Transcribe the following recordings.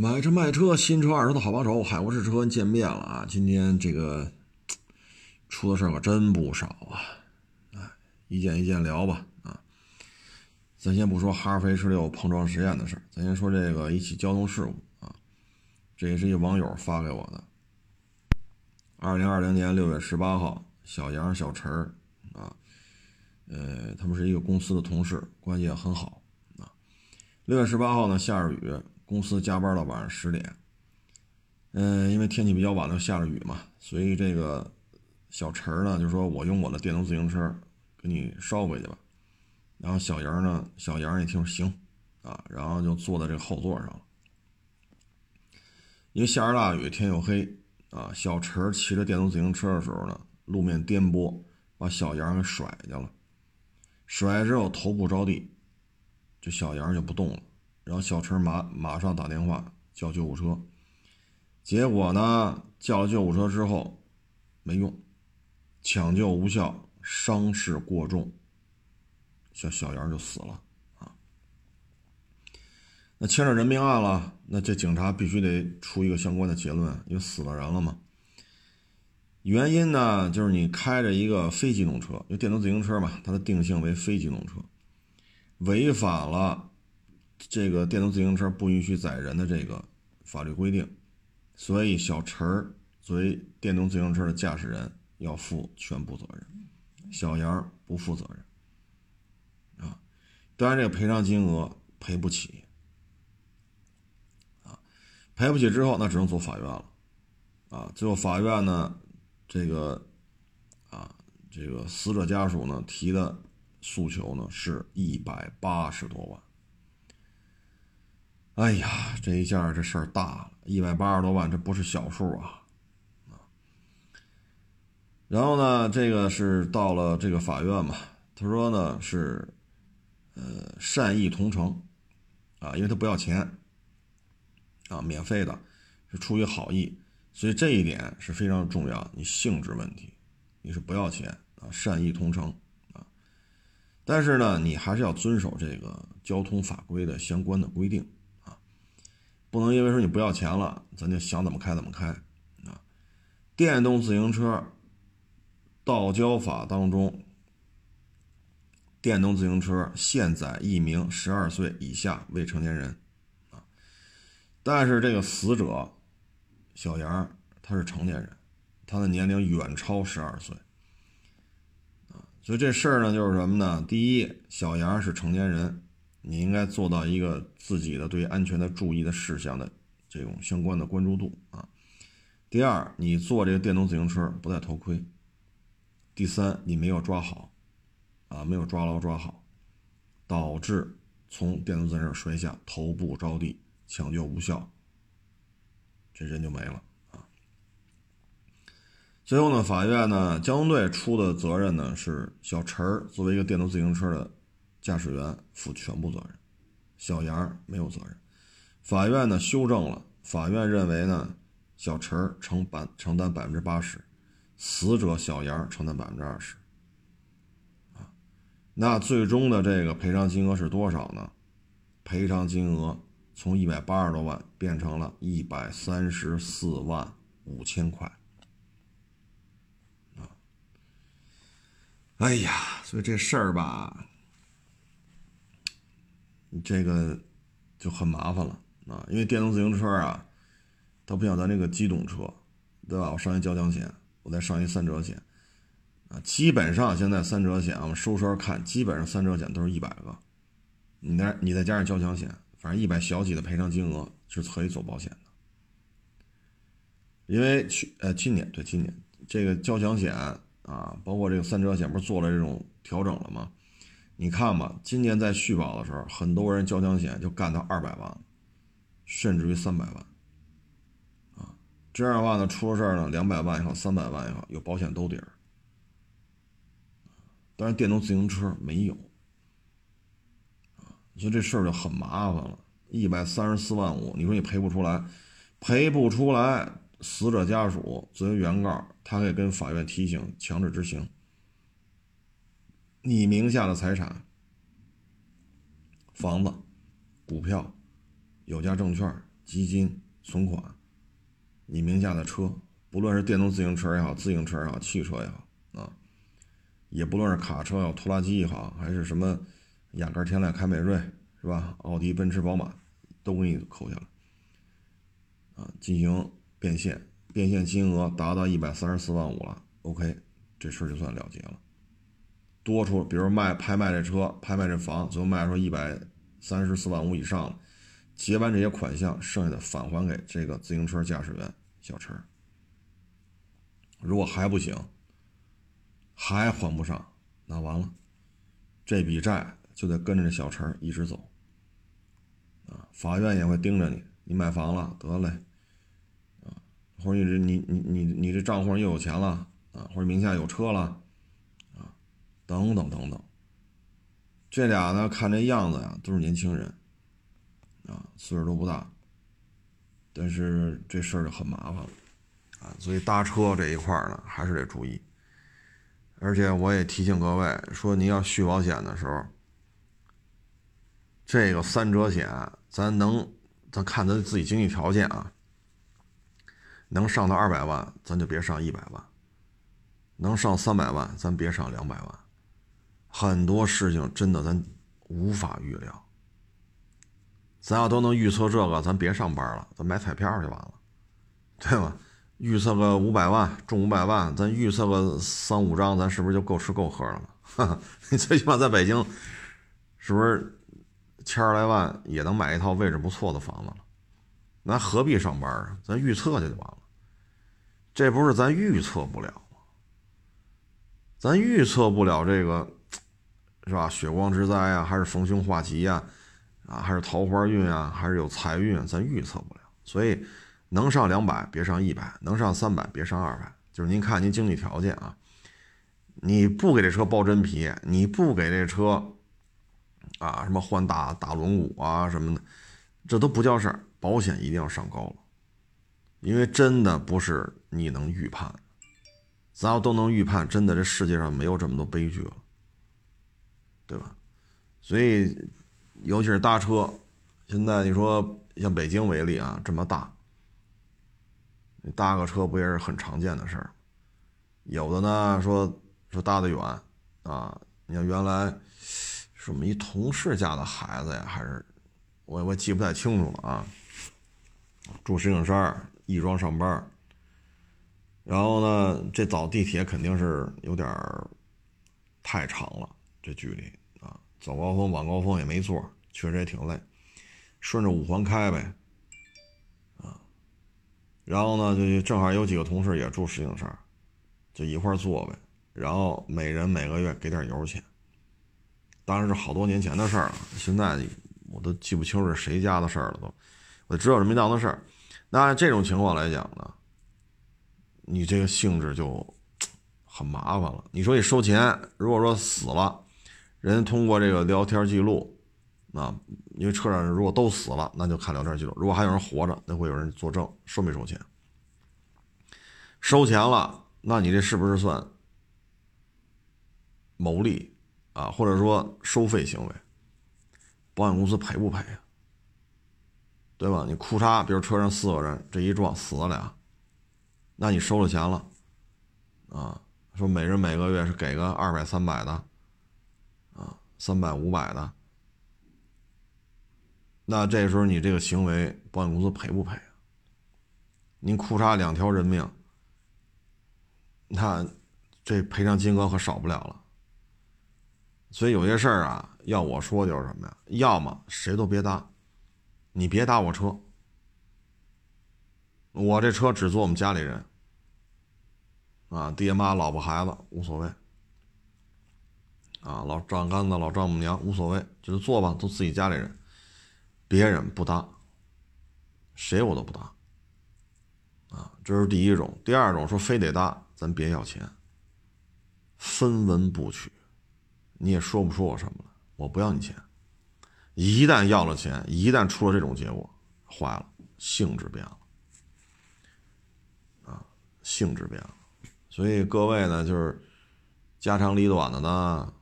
买车卖车，新车二手的好帮手，海沃士车见面了啊！今天这个出的事儿可真不少啊！哎，一件一件聊吧啊！咱先不说哈弗 H 六碰撞实验的事儿，咱先说这个一起交通事故啊。这也是一网友发给我的。二零二零年六月十八号，小杨、小陈儿啊，呃，他们是一个公司的同事，关系也很好啊。六月十八号呢，下着雨。公司加班到晚上十点，嗯，因为天气比较晚了，下着雨嘛，所以这个小陈呢就说：“我用我的电动自行车给你捎回去吧。”然后小杨呢，小杨一听行，啊，然后就坐在这个后座上了。因为下着大雨，天又黑，啊，小陈骑着电动自行车的时候呢，路面颠簸，把小杨给甩去了，甩之后头部着地，这小杨就不动了。然后小陈马马上打电话叫救护车，结果呢叫了救护车之后没用，抢救无效，伤势过重，小小杨就死了啊。那牵扯人命案了，那这警察必须得出一个相关的结论，因为死了人了嘛。原因呢就是你开着一个非机动车，因为电动自行车嘛，它的定性为非机动车，违反了。这个电动自行车不允许载人的这个法律规定，所以小陈儿作为电动自行车的驾驶人要负全部责任，小杨不负责任。啊，当然这个赔偿金额赔不起，啊，赔不起之后那只能走法院了，啊，最后法院呢，这个啊，这个死者家属呢提的诉求呢是一百八十多万。哎呀，这一下这事儿大了，一百八十多万，这不是小数啊！啊，然后呢，这个是到了这个法院嘛，他说呢是，呃，善意同城，啊，因为他不要钱，啊，免费的，是出于好意，所以这一点是非常重要。你性质问题，你是不要钱啊，善意同城啊，但是呢，你还是要遵守这个交通法规的相关的规定。不能因为说你不要钱了，咱就想怎么开怎么开啊！电动自行车道交法当中，电动自行车限载一名十二岁以下未成年人啊。但是这个死者小杨他是成年人，他的年龄远超十二岁啊，所以这事儿呢就是什么呢？第一，小杨是成年人。你应该做到一个自己的对安全的注意的事项的这种相关的关注度啊。第二，你坐这个电动自行车不戴头盔。第三，你没有抓好，啊，没有抓牢抓好，导致从电动自行车摔下，头部着地，抢救无效，这人就没了啊。最后呢，法院呢，交通队出的责任呢是小陈儿作为一个电动自行车的。驾驶员负全部责任，小杨没有责任。法院呢修正了，法院认为呢，小陈承担承担百分之八十，死者小杨承担百分之二十。啊，那最终的这个赔偿金额是多少呢？赔偿金额从一百八十多万变成了一百三十四万五千块。啊，哎呀，所以这事儿吧。这个就很麻烦了啊，因为电动自行车啊，它不像咱这个机动车，对吧？我上一交强险，我再上一三者险，啊，基本上现在三者险我们收车看，基本上三者险都是一百个，你再你再加上交强险，反正一百小几的赔偿金额是可以走保险的。因为去呃今年对今年这个交强险啊，包括这个三者险不是做了这种调整了吗？你看吧，今年在续保的时候，很多人交强险就干到二百万，甚至于三百万，啊，这样的话呢，出了事儿呢，两百万也好，三百万也好，有保险兜底儿。但是电动自行车没有，啊，所以这事儿就很麻烦了。一百三十四万五，你说你赔不出来，赔不出来，死者家属作为原告，他可以跟法院提醒强制执行。你名下的财产，房子、股票、有价证券、基金、存款，你名下的车，不论是电动自行车也好，自行车也好，汽车也好啊，也不论是卡车也好，拖拉机也好，还是什么雅阁、天籁、凯美瑞，是吧？奥迪、奔驰、宝马，都给你扣下来啊，进行变现，变现金额达到一百三十四万五了，OK，这事儿就算了结了。多出，比如卖拍卖这车，拍卖这房，最后卖出一百三十四万五以上了，结完这些款项，剩下的返还给这个自行车驾驶员小陈。如果还不行，还还不上，那完了，这笔债就得跟着这小陈一直走。啊，法院也会盯着你，你买房了，得嘞，啊，或者你这你你你你这账户上又有钱了，啊，或者名下有车了。等等等等，这俩呢，看这样子呀，都是年轻人，啊，岁数都不大，但是这事儿就很麻烦了，啊，所以搭车这一块呢，还是得注意。而且我也提醒各位，说您要续保险的时候，这个三者险，咱能，咱看咱自己经济条件啊，能上到二百万，咱就别上一百万；能上三百万，咱别上两百万。很多事情真的咱无法预料，咱要都能预测这个，咱别上班了，咱买彩票就完了，对吧？预测个五百万中五百万，咱预测个三五张，咱是不是就够吃够喝了吗？你最起码在北京，是不是千来万也能买一套位置不错的房子了？那何必上班啊？咱预测去就完了，这不是咱预测不了吗？咱预测不了这个。是吧？血光之灾呀，还是逢凶化吉呀？啊，还是桃花运啊，还是有财运啊？咱预测不了。所以，能上两百别上一百，能上三百别上二百。就是您看您经济条件啊，你不给这车包真皮，你不给这车啊什么换大大轮毂啊什么的，这都不叫事儿。保险一定要上高了，因为真的不是你能预判。咱要都能预判，真的这世界上没有这么多悲剧了。对吧？所以，尤其是搭车，现在你说像北京为例啊，这么大，你搭个车不也是很常见的事儿？有的呢说说搭的远啊，你像原来是我们一同事家的孩子呀，还是我我记不太清楚了啊。住石景山亦庄上班，然后呢，这早地铁肯定是有点太长了，这距离。早高峰、晚高峰也没座，确实也挺累。顺着五环开呗，啊，然后呢，就正好有几个同事也住石景山，就一块坐呗。然后每人每个月给点油钱。当然是好多年前的事儿了，现在我都记不清是谁家的事儿了都。我知道这么一档子事儿。那这种情况来讲呢，你这个性质就 很麻烦了。你说你收钱，如果说死了。人通过这个聊天记录，啊，因为车上如果都死了，那就看聊天记录；如果还有人活着，那会有人作证，收没收钱？收钱了，那你这是不是算牟利啊？或者说收费行为？保险公司赔不赔呀？对吧？你裤衩，比如车上四个人，这一撞死了俩，那你收了钱了，啊，说每人每个月是给个二百三百的。三百五百的，那这时候你这个行为，保险公司赔不赔啊？您裤衩两条人命，那这赔偿金额可少不了了。所以有些事儿啊，要我说就是什么呀？要么谁都别搭，你别搭我车，我这车只坐我们家里人，啊，爹妈、老婆、孩子无所谓。啊，老丈杆子、老丈母娘无所谓，就是坐吧，都自己家里人，别人不搭，谁我都不搭。啊，这是第一种。第二种说非得搭，咱别要钱，分文不取，你也说不出我什么来，我不要你钱。一旦要了钱，一旦出了这种结果，坏了，性质变了。啊，性质变了。所以各位呢，就是家长里短的呢。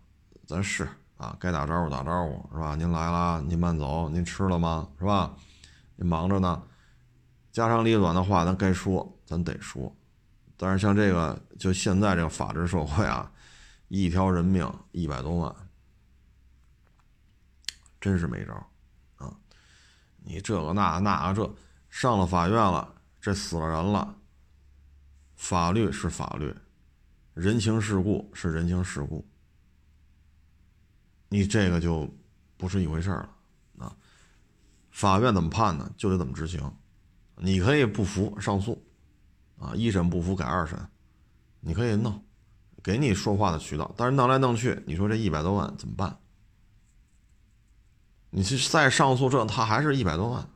咱是啊，该打招呼打招呼是吧？您来了，您慢走。您吃了吗？是吧？您忙着呢，家长里短的话，咱该说，咱得说。但是像这个，就现在这个法治社会啊，一条人命一百多万，真是没招啊！你这个那那个这，上了法院了，这死了人了，法律是法律，人情世故是人情世故，你这个就不是一回事了啊！法院怎么判呢？就得怎么执行，你可以不服上诉。啊，一审不服改二审，你可以弄，给你说话的渠道。但是弄来弄去，你说这一百多万怎么办？你去再上诉，这他还是一百多万，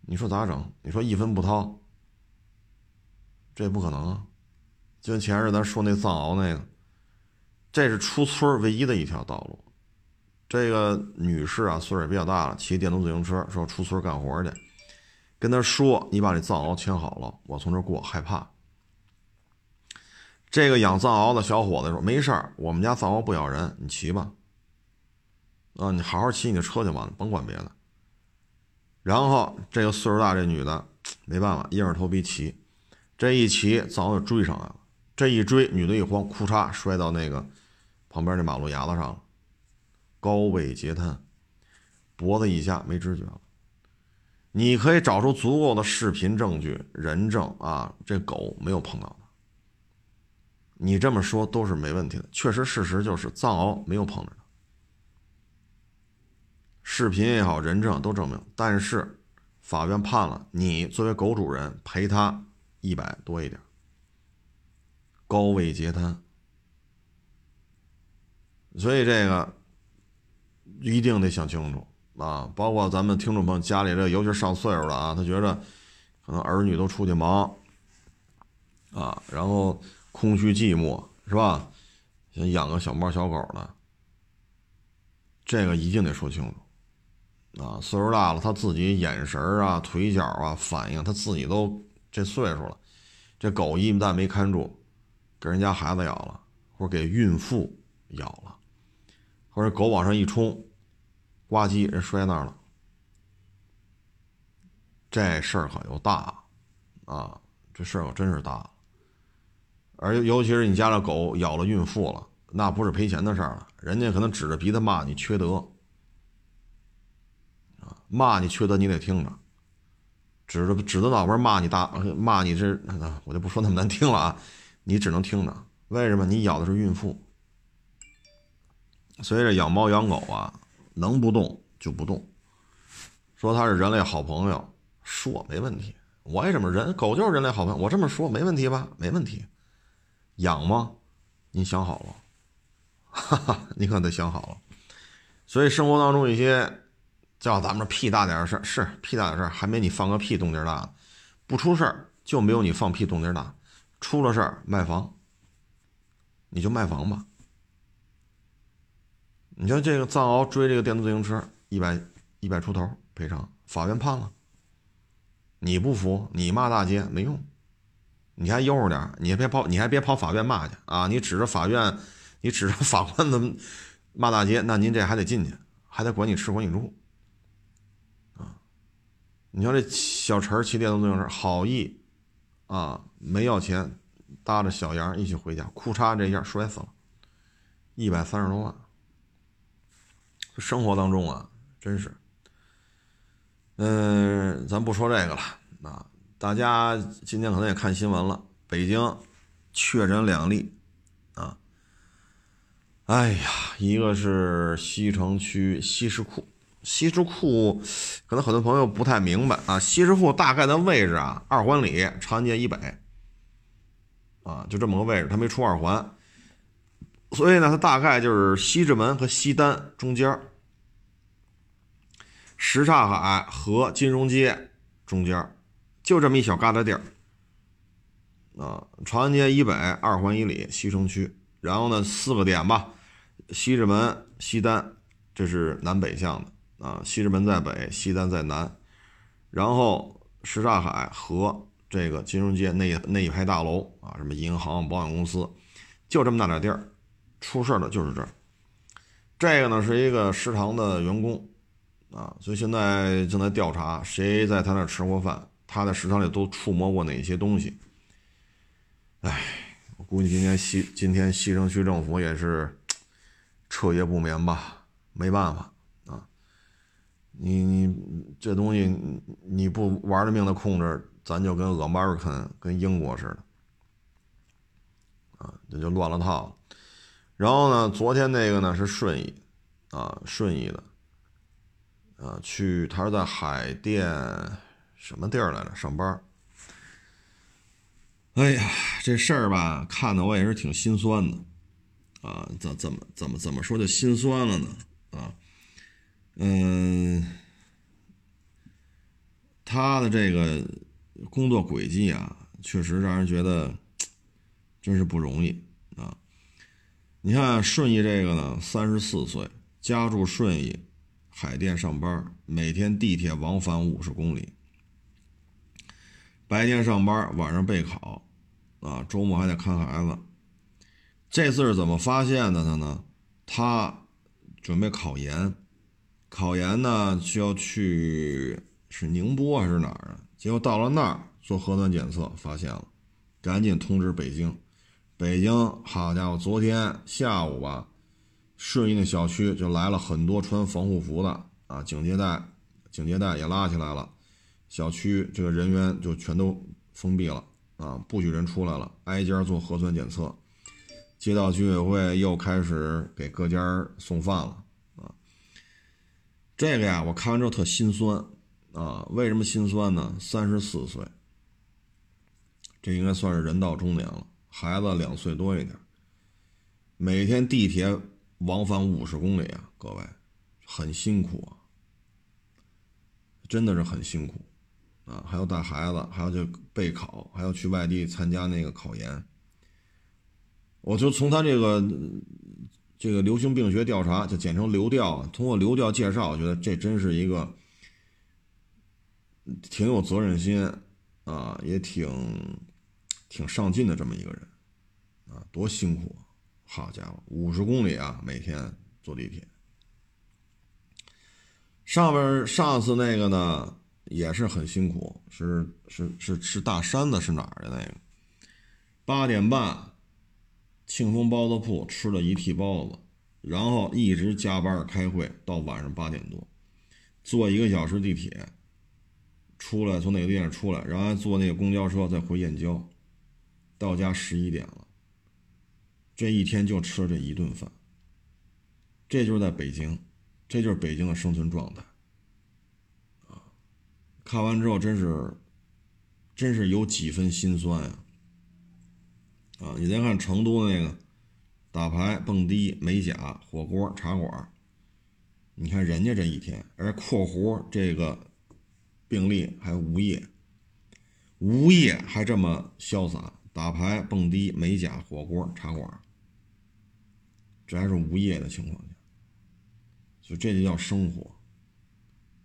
你说咋整？你说一分不掏，这不可能啊！就前日咱说那藏獒那个，这是出村唯一的一条道路。这个女士啊，岁数也比较大了，骑电动自行车说出村干活去。跟他说：“你把这藏獒牵好了，我从这过害怕。”这个养藏獒的小伙子说：“没事儿，我们家藏獒不咬人，你骑吧。啊，你好好骑你的车就完了，甭管别的。”然后这个岁数大这女的没办法，硬着头皮骑。这一骑，藏獒就追上来了。这一追，女的一慌，裤嚓摔到那个旁边那马路牙子上了，高位截瘫，脖子以下没知觉了。你可以找出足够的视频证据、人证啊，这狗没有碰到它。你这么说都是没问题的，确实事实就是藏獒没有碰着它。视频也好，人证都证明，但是法院判了你作为狗主人赔他一百多一点，高位截瘫。所以这个一定得想清楚。啊，包括咱们听众朋友家里这，尤其是上岁数了啊，他觉着可能儿女都出去忙啊，然后空虚寂寞是吧？想养个小猫小狗的，这个一定得说清楚啊。岁数大了，他自己眼神啊、腿脚啊、反应，他自己都这岁数了，这狗一旦没看住，给人家孩子咬了，或者给孕妇咬了，或者狗往上一冲。呱唧，人摔那儿了，这事儿可就大啊！这事儿可真是大了。而尤其是你家的狗咬了孕妇了，那不是赔钱的事儿了，人家可能指着鼻子骂你缺德啊，骂你缺德你得听着，指着指着脑门骂你大骂你这，我就不说那么难听了啊，你只能听着。为什么？你咬的是孕妇，所以这养猫养狗啊。能不动就不动，说它是人类好朋友，说没问题。我也这么人狗就是人类好朋友，我这么说没问题吧？没问题。养吗？你想好了？哈哈，你可得想好了。所以生活当中一些叫咱们屁大点的事儿，是屁大点事儿，还没你放个屁动静大。不出事儿就没有你放屁动静大，出了事儿卖房，你就卖房吧。你像这个藏獒追这个电动自行车，一百一百出头赔偿，法院判了。你不服，你骂大街没用，你还悠着点，你还别跑，你还别跑法院骂去啊！你指着法院，你指着法官的骂大街，那您这还得进去，还得管你吃管你住啊！你像这小陈骑电动自行车，好意啊，没要钱，搭着小杨一起回家，裤嚓这一下摔死了，一百三十多万。生活当中啊，真是，嗯，咱不说这个了。啊，大家今天可能也看新闻了，北京确诊两例，啊，哎呀，一个是西城区西什库，西什库可能很多朋友不太明白啊，西什库大概的位置啊，二环里长安街以北，啊，就这么个位置，它没出二环。所以呢，它大概就是西直门和西单中间什刹海和金融街中间就这么一小疙瘩地儿啊。长安街以北二环以里西城区，然后呢四个点吧，西直门、西单，这是南北向的啊。西直门在北，西单在南，然后什刹海和这个金融街那那一排大楼啊，什么银行、保险公司，就这么大点地儿。出事的就是这儿，这个呢是一个食堂的员工，啊，所以现在正在调查谁在他那吃过饭，他在食堂里都触摸过哪些东西。哎，我估计今天西今天西城区政府也是彻夜不眠吧，没办法啊，你你这东西你不玩了命的控制，咱就跟 American 跟英国似的，啊，这就乱了套了。然后呢，昨天那个呢是顺义，啊，顺义的。啊，去他是在海淀什么地儿来着上班？哎呀，这事儿吧，看的我也是挺心酸的，啊，怎怎么怎么怎么说就心酸了呢？啊，嗯，他的这个工作轨迹啊，确实让人觉得真是不容易。你看顺义这个呢，三十四岁，家住顺义。海淀上班，每天地铁往返五十公里。白天上班，晚上备考，啊，周末还得看孩子。这次是怎么发现的他呢？他准备考研，考研呢需要去是宁波还是哪儿啊？结果到了那儿做核酸检测，发现了，赶紧通知北京。北京，好家伙，昨天下午吧。顺义那小区就来了很多穿防护服的啊，警戒带，警戒带也拉起来了，小区这个人员就全都封闭了啊，不许人出来了，挨家做核酸检测。街道居委会又开始给各家送饭了啊。这个呀，我看完之后特心酸啊，为什么心酸呢？三十四岁，这应该算是人到中年了，孩子两岁多一点，每天地铁。往返五十公里啊，各位，很辛苦啊，真的是很辛苦啊！还要带孩子，还要去备考，还要去外地参加那个考研。我就从他这个这个流行病学调查，就简称流调，通过流调介绍，我觉得这真是一个挺有责任心啊，也挺挺上进的这么一个人啊，多辛苦！好家伙，五十公里啊，每天坐地铁。上边上次那个呢也是很辛苦，是是是是大山的，是哪儿的那个？八点半，庆丰包子铺吃了一屉包子，然后一直加班开会到晚上八点多，坐一个小时地铁，出来从哪个地方出来，然后坐那个公交车再回燕郊，到家十一点了。这一天就吃了这一顿饭，这就是在北京，这就是北京的生存状态，啊！看完之后真是，真是有几分心酸呀，啊！你再看成都那个打牌、蹦迪、美甲、火锅、茶馆，你看人家这一天，而括弧这个病例还无业，无业还这么潇洒。打牌、蹦迪、美甲、火锅、茶馆，这还是无业的情况下，就这就叫生活。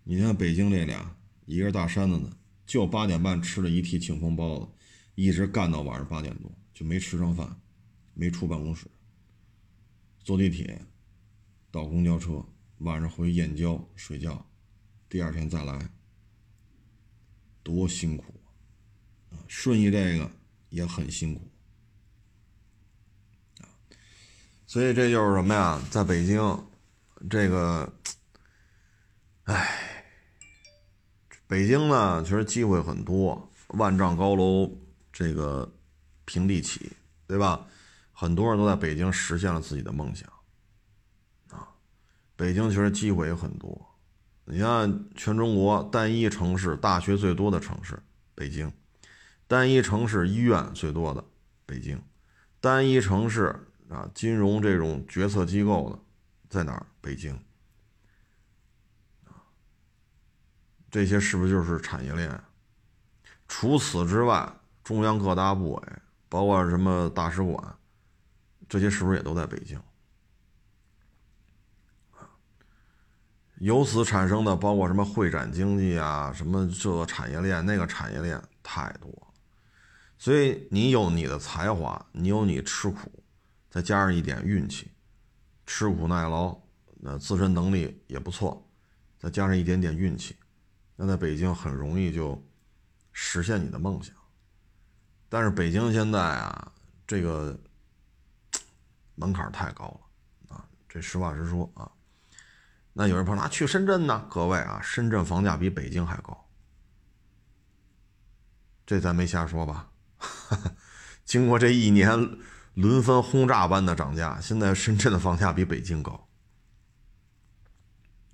你看北京这俩，一个大山子呢，就八点半吃了一屉庆丰包子，一直干到晚上八点多，就没吃上饭，没出办公室，坐地铁，到公交车，晚上回燕郊睡觉，第二天再来，多辛苦啊！顺义这个。也很辛苦，所以这就是什么呀？在北京，这个，唉，北京呢，其实机会很多，万丈高楼这个平地起，对吧？很多人都在北京实现了自己的梦想啊。北京其实机会也很多，你看，全中国单一城市大学最多的城市，北京。单一城市医院最多的北京，单一城市啊，金融这种决策机构的在哪儿？北京。这些是不是就是产业链？除此之外，中央各大部委，包括什么大使馆，这些是不是也都在北京？由此产生的包括什么会展经济啊，什么这个产业链那个产业链太多。所以你有你的才华，你有你吃苦，再加上一点运气，吃苦耐劳，那自身能力也不错，再加上一点点运气，那在北京很容易就实现你的梦想。但是北京现在啊，这个门槛太高了啊，这实话实说啊。那有人说，那去深圳呢？各位啊，深圳房价比北京还高，这咱没瞎说吧？经过这一年轮番轰炸般的涨价，现在深圳的房价比北京高。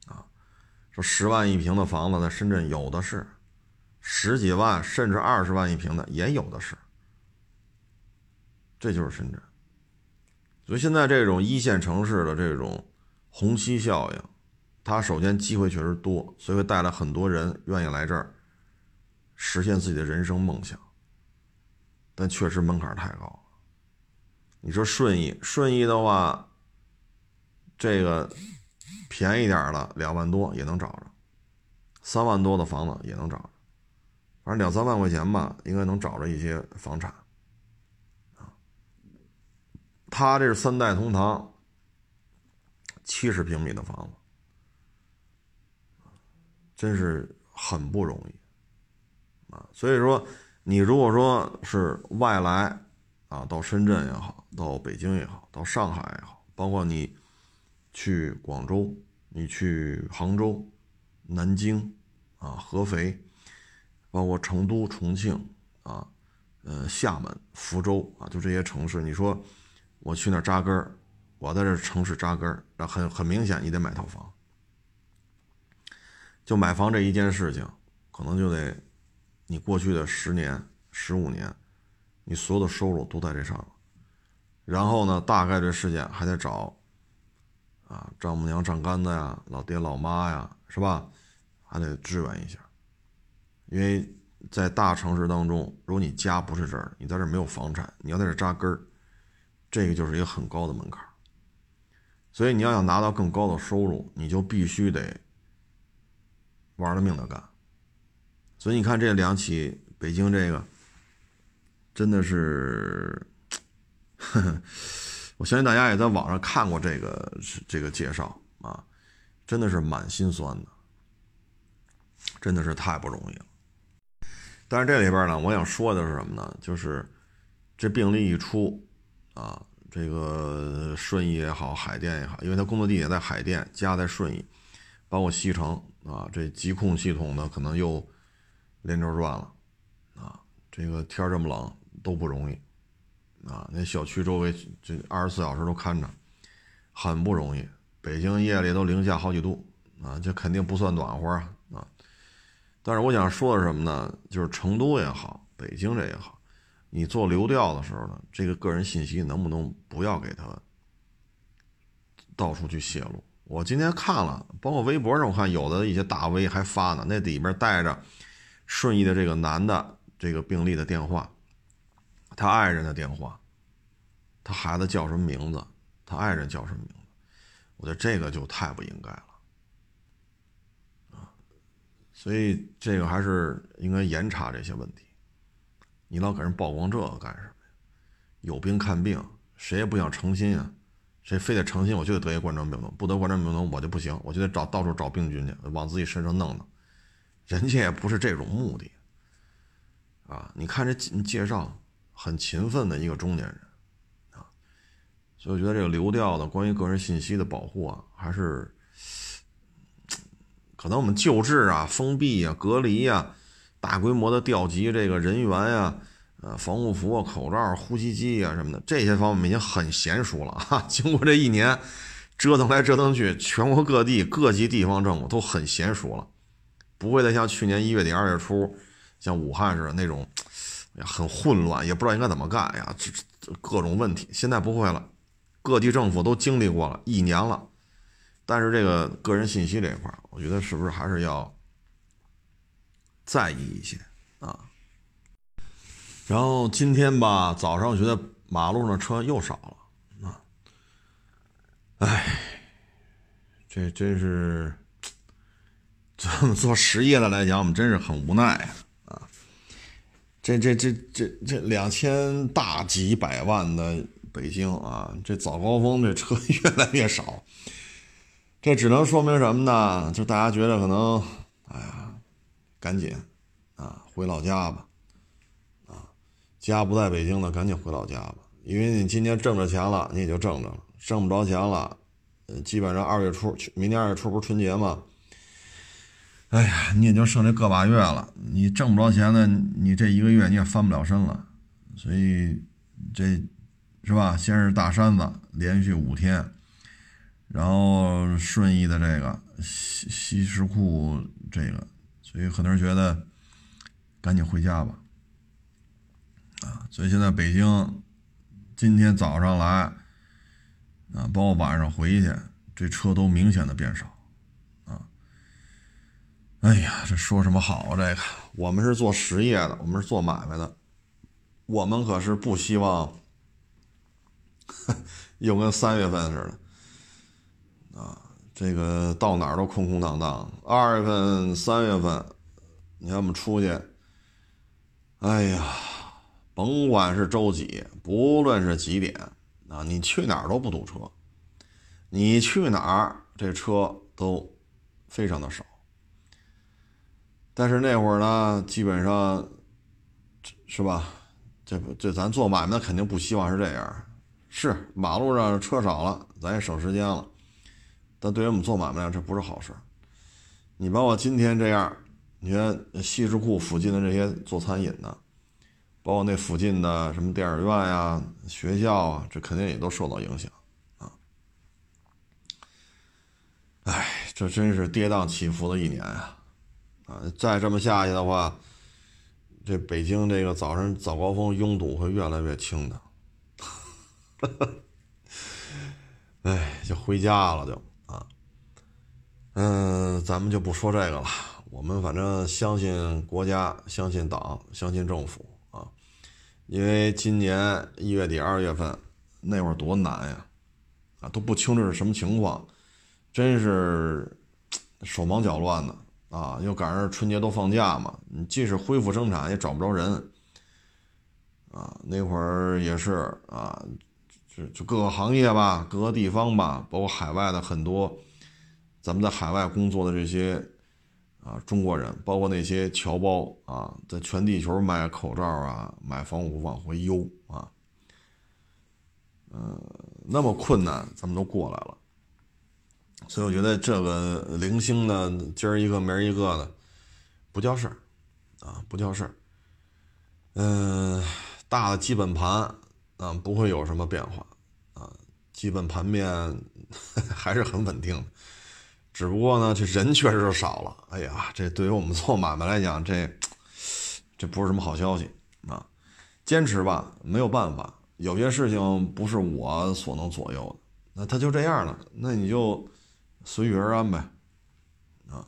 啊，说十万一平的房子在深圳有的是，十几万甚至二十万一平的也有的是。这就是深圳，所以现在这种一线城市的这种虹吸效应，它首先机会确实多，所以会带来很多人愿意来这儿实现自己的人生梦想。但确实门槛太高了。你说顺义，顺义的话，这个便宜点的两万多也能找着，三万多的房子也能找着，反正两三万块钱吧，应该能找着一些房产。他这是三代同堂，七十平米的房子，真是很不容易啊！所以说，你如果说是外来啊，到深圳也好，到北京也好，到上海也好，包括你去广州、你去杭州、南京啊、合肥，包括成都、重庆啊、呃、厦门、福州啊，就这些城市，你说。我去那儿扎根儿，我在这城市扎根儿，那很很明显，你得买套房。就买房这一件事情，可能就得你过去的十年、十五年，你所有的收入都在这上了。然后呢，大概率事件还得找啊丈母娘、丈干子呀、老爹、老妈呀，是吧？还得支援一下。因为在大城市当中，如果你家不是这儿，你在这儿没有房产，你要在这扎根儿。这个就是一个很高的门槛，所以你要想拿到更高的收入，你就必须得玩了命的干。所以你看这两起北京这个，真的是，我相信大家也在网上看过这个这个介绍啊，真的是蛮心酸的，真的是太不容易了。但是这里边呢，我想说的是什么呢？就是这病例一出。啊，这个顺义也好，海淀也好，因为他工作地点在海淀，家在顺义，包括西城啊，这疾控系统呢可能又连轴转了啊。这个天这么冷都不容易啊，那小区周围这二十四小时都看着，很不容易。北京夜里都零下好几度啊，这肯定不算暖和啊啊。但是我想说的是什么呢？就是成都也好，北京这也好。你做流调的时候呢，这个个人信息能不能不要给他到处去泄露？我今天看了，包括微博上，我看有的一些大 V 还发呢，那里边带着顺义的这个男的这个病例的电话，他爱人的电话，他孩子叫什么名字，他爱人叫什么名字？我觉得这个就太不应该了啊！所以这个还是应该严查这些问题。你老给人曝光这个干什么呀？有病看病，谁也不想诚心啊，谁非得诚心，我就得得一冠状病毒，不得冠状病毒我就不行，我就得找到处找病菌去，往自己身上弄弄。人家也不是这种目的啊！你看这介绍，很勤奋的一个中年人啊，所以我觉得这个流调的关于个人信息的保护啊，还是可能我们救治啊、封闭啊、隔离啊。大规模的调集这个人员呀，呃，防护服啊、口罩、呼吸机啊什么的，这些方面已经很娴熟了哈。经过这一年折腾来折腾去，全国各地各级地方政府都很娴熟了，不会再像去年一月底二月初，像武汉似的那种，很混乱，也不知道应该怎么干呀，这这各种问题。现在不会了，各地政府都经历过了一年了，但是这个个人信息这一块，我觉得是不是还是要。在意一些啊，然后今天吧，早上我觉得马路上车又少了啊，哎，这真是咱们 做实业的来讲，我们真是很无奈啊。这这这这这两千大几百万的北京啊，这早高峰这车 越来越少。这只能说明什么呢？就大家觉得可能，哎呀，赶紧啊，回老家吧，啊，家不在北京的，赶紧回老家吧，因为你今年挣着钱了，你也就挣着了，挣不着钱了，呃，基本上二月初，明年二月初不是春节吗？哎呀，你也就剩这个把月了，你挣不着钱呢，你这一个月你也翻不了身了，所以这是吧？先是大山子，连续五天。然后顺义的这个西西石库这个，所以很多人觉得赶紧回家吧，啊，所以现在北京今天早上来啊，包括晚上回去，这车都明显的变少，哎呀，这说什么好啊？这个我们是做实业的，我们是做买卖的，我们可是不希望 又跟三月份似的。啊，这个到哪儿都空空荡荡。二月份、三月份，你看我们出去，哎呀，甭管是周几，不论是几点，啊，你去哪儿都不堵车，你去哪儿这车都非常的少。但是那会儿呢，基本上是吧？这不这咱做买卖肯定不希望是这样，是马路上车少了，咱也省时间了。但对于我们做买卖来，这不是好事你包括今天这样，你看西直库附近的这些做餐饮的，包括那附近的什么电影院呀、学校啊，这肯定也都受到影响啊。哎，这真是跌宕起伏的一年啊！啊，再这么下去的话，这北京这个早晨早高峰拥堵会越来越轻的。哎，就回家了就啊。嗯，咱们就不说这个了。我们反正相信国家，相信党，相信政府啊。因为今年一月底、二月份那会儿多难呀，啊都不清楚是什么情况，真是手忙脚乱的啊。又赶上春节都放假嘛，你即使恢复生产也找不着人啊。那会儿也是啊，就就各个行业吧，各个地方吧，包括海外的很多。咱们在海外工作的这些啊中国人，包括那些侨胞啊，在全地球买口罩啊、买防护服往回邮啊，嗯，那么困难，咱们都过来了。所以我觉得这个零星的今儿一个明儿一个的，不叫事儿啊，不叫事儿。嗯，大的基本盘啊不会有什么变化啊，基本盘面 还是很稳定的。只不过呢，这人确实是少了。哎呀，这对于我们做买卖来讲，这这不是什么好消息啊！坚持吧，没有办法，有些事情不是我所能左右的，那他就这样了，那你就随遇而安呗。啊，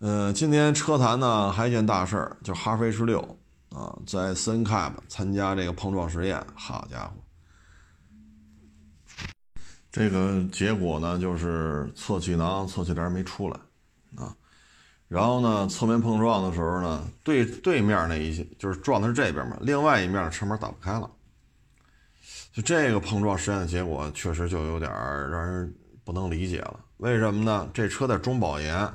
嗯，今天车坛呢还一件大事儿，就哈弗 H 六啊，在 CNCAP 参加这个碰撞实验，好家伙！这个结果呢，就是侧气囊、侧气帘没出来，啊，然后呢，侧面碰撞的时候呢，对对面那一些就是撞的是这边嘛，另外一面车门打不开了，就这个碰撞实验的结果确实就有点让人不能理解了。为什么呢？这车在中保研，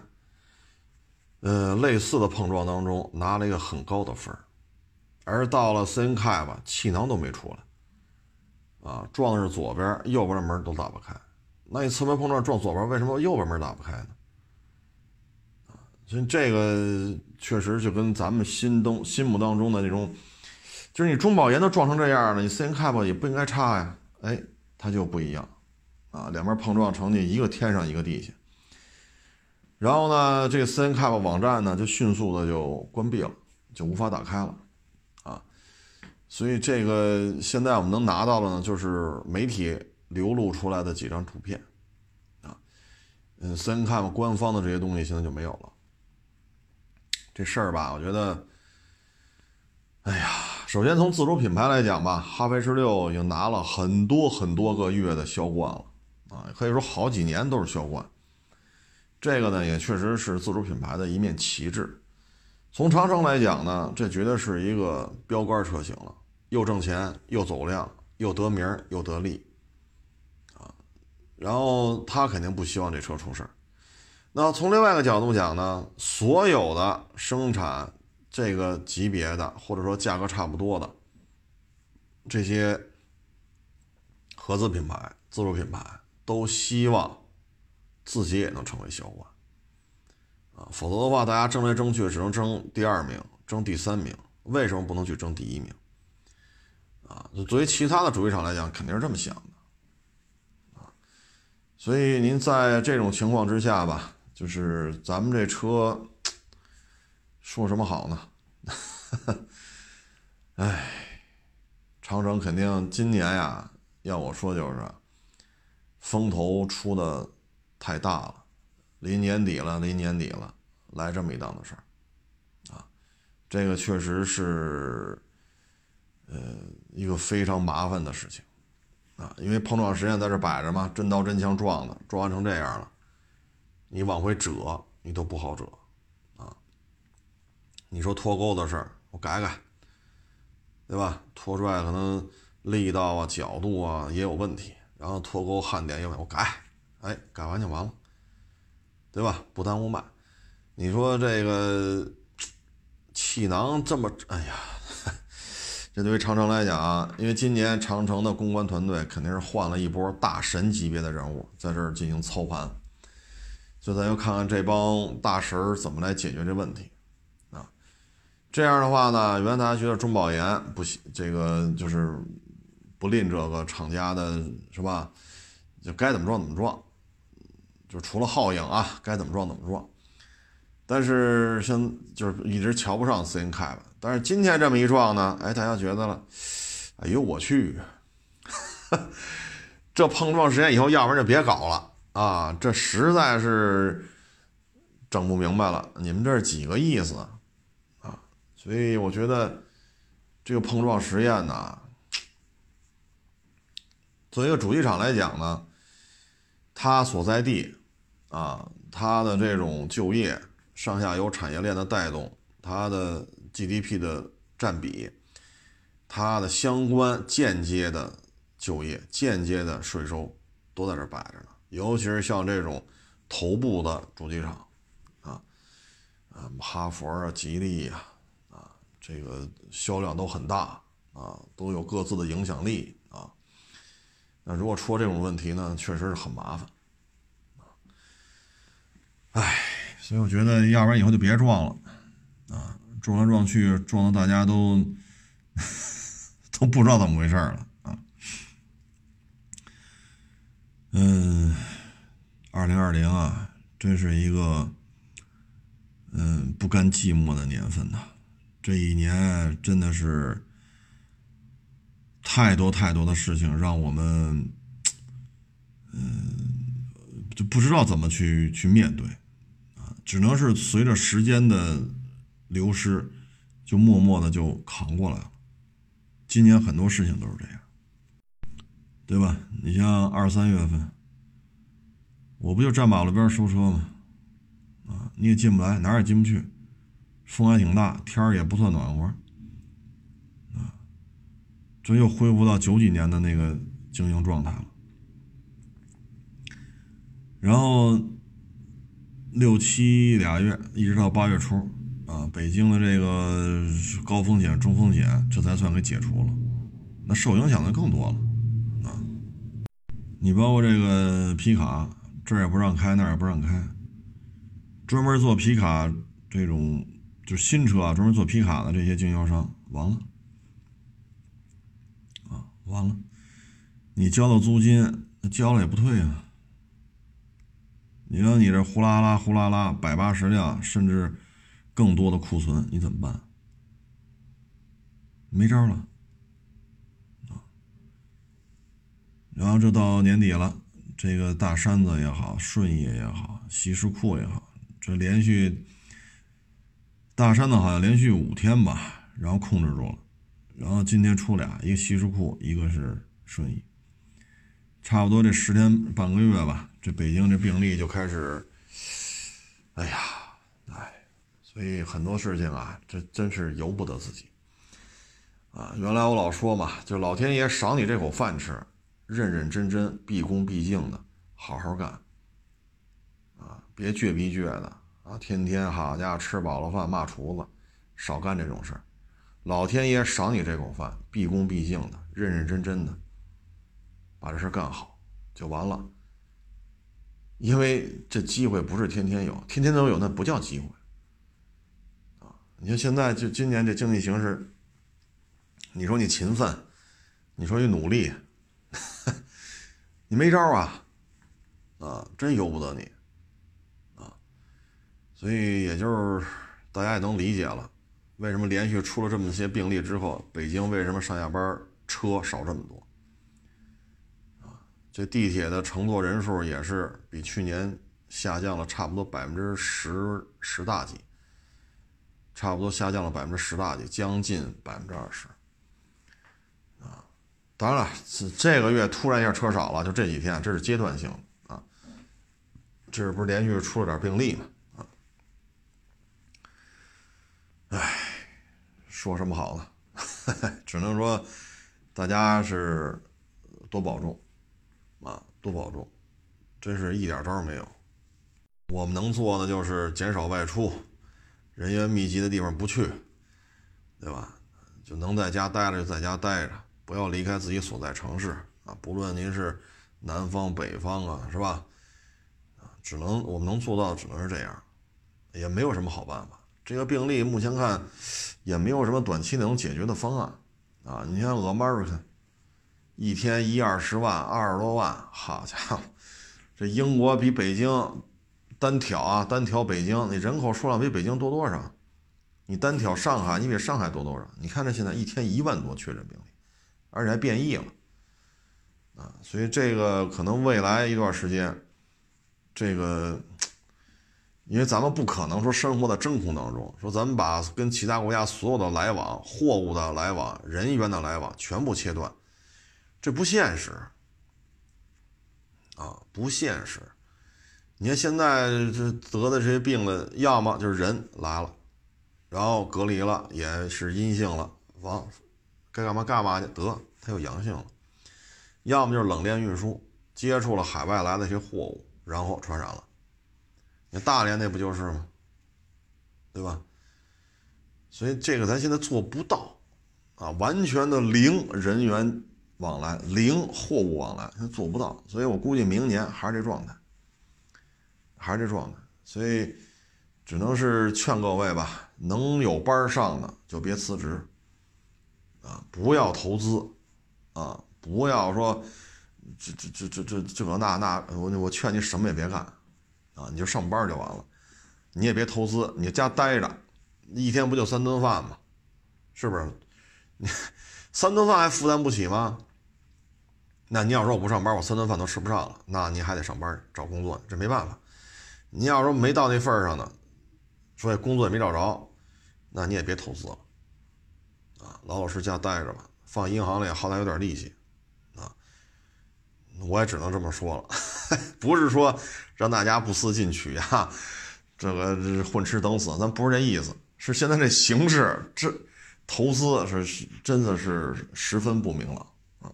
呃，类似的碰撞当中拿了一个很高的分而到了 CNCAP 吧，气囊都没出来。啊，撞的是左边，右边的门都打不开。那你侧面碰撞撞左边，为什么右边门打不开呢？啊，所以这个确实就跟咱们心东心目当中的那种，就是你中保研都撞成这样了，你 CNCAP 也不应该差呀。哎，它就不一样，啊，两边碰撞成绩一个天上一个地下。然后呢，这个 CNCAP 网站呢就迅速的就关闭了，就无法打开了。啊所以这个现在我们能拿到的呢，就是媒体流露出来的几张图片，啊，嗯，n 看官方的这些东西现在就没有了。这事儿吧，我觉得，哎呀，首先从自主品牌来讲吧，哈弗 H 六已经拿了很多很多个月的销冠了，啊，可以说好几年都是销冠。这个呢，也确实是自主品牌的一面旗帜。从长城来讲呢，这绝对是一个标杆车型了。又挣钱，又走量，又得名又得利，啊，然后他肯定不希望这车出事。那从另外一个角度讲呢，所有的生产这个级别的，或者说价格差不多的这些合资品牌、自主品牌，都希望自己也能成为销冠啊，否则的话，大家争来争去只能争第二名、争第三名，为什么不能去争第一名？啊，作为其他的主机厂来讲，肯定是这么想的啊，所以您在这种情况之下吧。就是咱们这车，说什么好呢？哎，长城肯定今年呀，要我说就是风头出的太大了，临年底了，临年底了，来这么一档子事儿啊，这个确实是呃一个非常麻烦的事情啊，因为碰撞实验在这摆着嘛，真刀真枪撞的，撞完成这样了。你往回折，你都不好折，啊！你说脱钩的事儿，我改改，对吧？拖拽可能力道啊、角度啊也有问题，然后脱钩焊点又我改，哎，改完就完了，对吧？不耽误卖。你说这个气囊这么，哎呀，这对于长城来讲啊，因为今年长城的公关团队肯定是换了一波大神级别的人物在这儿进行操盘。所以咱要看看这帮大神怎么来解决这问题，啊，这样的话呢，原来大家觉得中保研不行，这个就是不吝这个厂家的是吧？就该怎么撞怎么撞，就除了皓影啊，该怎么撞怎么撞。但是像就是一直瞧不上 CNK 吧，但是今天这么一撞呢，哎，大家觉得了，哎呦我去，这碰撞实验以后，要不然就别搞了。啊，这实在是整不明白了，你们这是几个意思啊？所以我觉得这个碰撞实验呢，作为一个主机厂来讲呢，它所在地啊，它的这种就业、上下游产业链的带动、它的 GDP 的占比、它的相关间接的就业、间接的税收都在这摆着呢。尤其是像这种头部的主机厂，啊，啊，哈佛啊、吉利呀，啊，这个销量都很大，啊，都有各自的影响力，那如果出这种问题呢，确实是很麻烦，唉，所以我觉得，要不然以后就别撞了，啊，撞来撞去，撞到大家都 都不知道怎么回事了。啊嗯，二零二零啊，真是一个嗯不甘寂寞的年份呐。这一年真的是太多太多的事情，让我们嗯就不知道怎么去去面对啊，只能是随着时间的流失，就默默的就扛过来了。今年很多事情都是这样。对吧？你像二三月份，我不就站马路边收车吗？啊，你也进不来，哪也进不去，风还挺大，天儿也不算暖和，这又恢复到九几年的那个经营状态了。然后六七俩月，一直到八月初，啊，北京的这个高风险、中风险，这才算给解除了，那受影响的更多了啊。你包括这个皮卡，这儿也不让开，那儿也不让开。专门做皮卡这种，就是新车啊，专门做皮卡的这些经销商，完了，完了，你交了租金，交了也不退啊。你说你这呼啦啦、呼啦啦，百八十辆甚至更多的库存，你怎么办？没招了。然后这到年底了，这个大山子也好，顺义也好，西市库也好，这连续大山子好像连续五天吧，然后控制住了，然后今天出俩，一个西什库，一个是顺义，差不多这十天半个月吧，这北京这病例就开始，哎呀，哎，所以很多事情啊，这真是由不得自己啊。原来我老说嘛，就老天爷赏你这口饭吃。认认真真、毕恭毕敬的，好好干，啊，别倔逼倔的啊，天天好家伙吃饱了饭骂厨子，少干这种事儿，老天爷赏你这口饭，毕恭毕敬的，认认真真的把这事干好就完了。因为这机会不是天天有，天天都有那不叫机会，啊！你看现在就今年这经济形势，你说你勤奋，你说你努力，你没招啊，啊，真由不得你，啊！所以也就是大家也能理解了，为什么连续出了这么些病例之后，北京为什么上下班车少这么多。啊这地铁的乘坐人数也是比去年下降了差不多百分之十十大几，差不多下降了百分之十大几，将近百分之二十。啊，当然了，这这个月突然一下车少了，就这几天，这是阶段性的啊。这不是连续出了点病例吗？啊，唉，说什么好呢？只能说大家是多保重。啊，多保重，真是一点招没有。我们能做的就是减少外出，人员密集的地方不去，对吧？就能在家待着就在家待着，不要离开自己所在城市啊。不论您是南方北方啊，是吧？只能我们能做到只能是这样，也没有什么好办法。这个病例目前看也没有什么短期能解决的方案啊。你像 America。一天一二十万，二十多万，好家伙，这英国比北京单挑啊，单挑北京，你人口数量比北京多多少？你单挑上海，你比上海多多少？你看这现在一天一万多确诊病例，而且还变异了啊！所以这个可能未来一段时间，这个，因为咱们不可能说生活在真空当中，说咱们把跟其他国家所有的来往、货物的来往、人员的来往全部切断。这不现实啊，不现实！你看现在这得的这些病的，要么就是人来了，然后隔离了，也是阴性了，完该干嘛干嘛去，得他又阳性了；要么就是冷链运输，接触了海外来的一些货物，然后传染了。你大连那不就是吗？对吧？所以这个咱现在做不到啊，完全的零人员。往来零货物往来，现在做不到，所以我估计明年还是这状态，还是这状态，所以只能是劝各位吧，能有班上的就别辞职，啊，不要投资，啊，不要说这这这这这这个那那，我我劝你什么也别干，啊，你就上班就完了，你也别投资，你家待着，一天不就三顿饭吗？是不是？你三顿饭还负担不起吗？那你要说我不上班，我三顿饭都吃不上了，那你还得上班找工作，这没办法。你要说没到那份上呢，所以工作也没找着，那你也别投资了，啊，老老实家待着吧，放银行里好歹有点利息，啊，我也只能这么说了，不是说让大家不思进取呀，这个混吃等死，咱不是这意思，是现在这形势，这投资是真的是十分不明朗啊。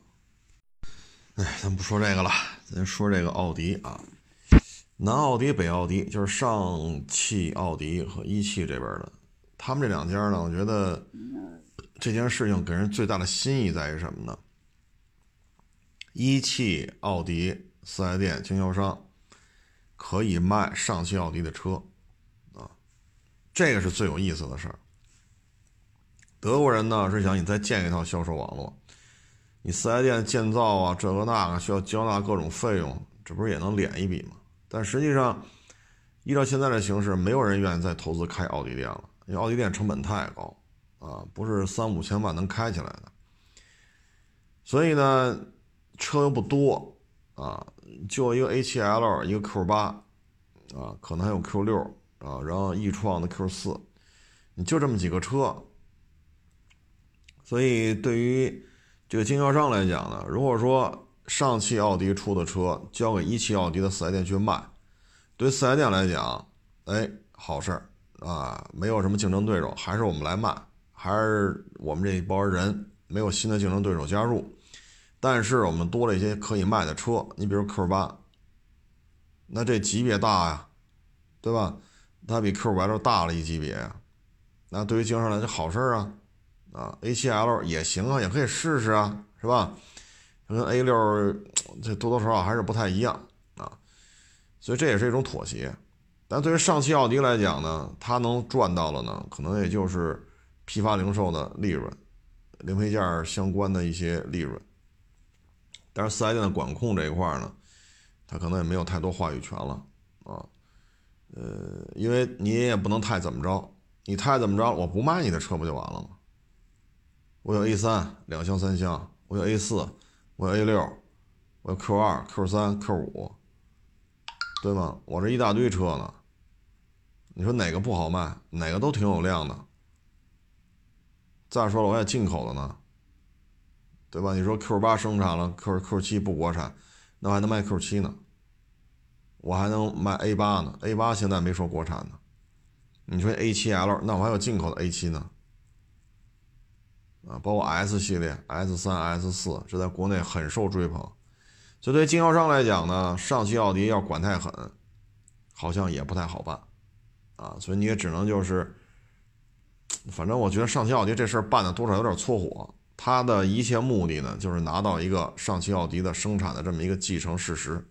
哎，咱不说这个了，咱说这个奥迪啊，南奥迪、北奥迪，就是上汽奥迪和一汽这边的，他们这两家呢，我觉得这件事情给人最大的心意在于什么呢？一汽奥迪四 S 店经销商可以卖上汽奥迪的车啊，这个是最有意思的事儿。德国人呢是想你再建一套销售网络。你四 S 店建造啊，这个那个需要交纳各种费用，这不是也能敛一笔吗？但实际上，依照现在的形势，没有人愿意再投资开奥迪店了，因为奥迪店成本太高啊，不是三五千万能开起来的。所以呢，车又不多啊，就一个 A7L，一个 Q8，啊，可能还有 Q6 啊，然后易创的 Q4，你就这么几个车，所以对于。这个经销商来讲呢，如果说上汽奥迪出的车交给一汽奥迪的四 S 店去卖，对四 S 店来讲，哎，好事儿啊，没有什么竞争对手，还是我们来卖，还是我们这一波人没有新的竞争对手加入，但是我们多了一些可以卖的车，你比如 Q 八，那这级别大呀，对吧？它比 Q5L 大了一级别呀，那对于经销商来说好事啊，啊，A7L 也行啊，也可以试试啊，是吧？跟 A6 这多多少少还是不太一样啊，所以这也是一种妥协。但对于上汽奥迪来讲呢，它能赚到的呢，可能也就是批发零售的利润，零配件相关的一些利润。但是四 S 店的管控这一块呢，他可能也没有太多话语权了啊。呃，因为你也不能太怎么着，你太怎么着，我不卖你的车不就完了吗？我有 A 三两厢三厢，我有 A 四，我有 A 六，我有 Q 二、Q 三、Q 五，对吗？我这一大堆车呢。你说哪个不好卖？哪个都挺有量的。再说了，我也进口的呢，对吧？你说 Q 八生产了，Q Q 七不国产，那还能卖 Q 七呢，我还能卖 A 八呢。A 八现在没说国产呢。你说 A 七 L，那我还有进口的 A 七呢。啊，包括 S 系列、S 三、S 四，这在国内很受追捧。所以对经销商来讲呢，上汽奥迪要管太狠，好像也不太好办。啊，所以你也只能就是，反正我觉得上汽奥迪这事儿办的多少有点搓火。他的一切目的呢，就是拿到一个上汽奥迪的生产的这么一个继承事实。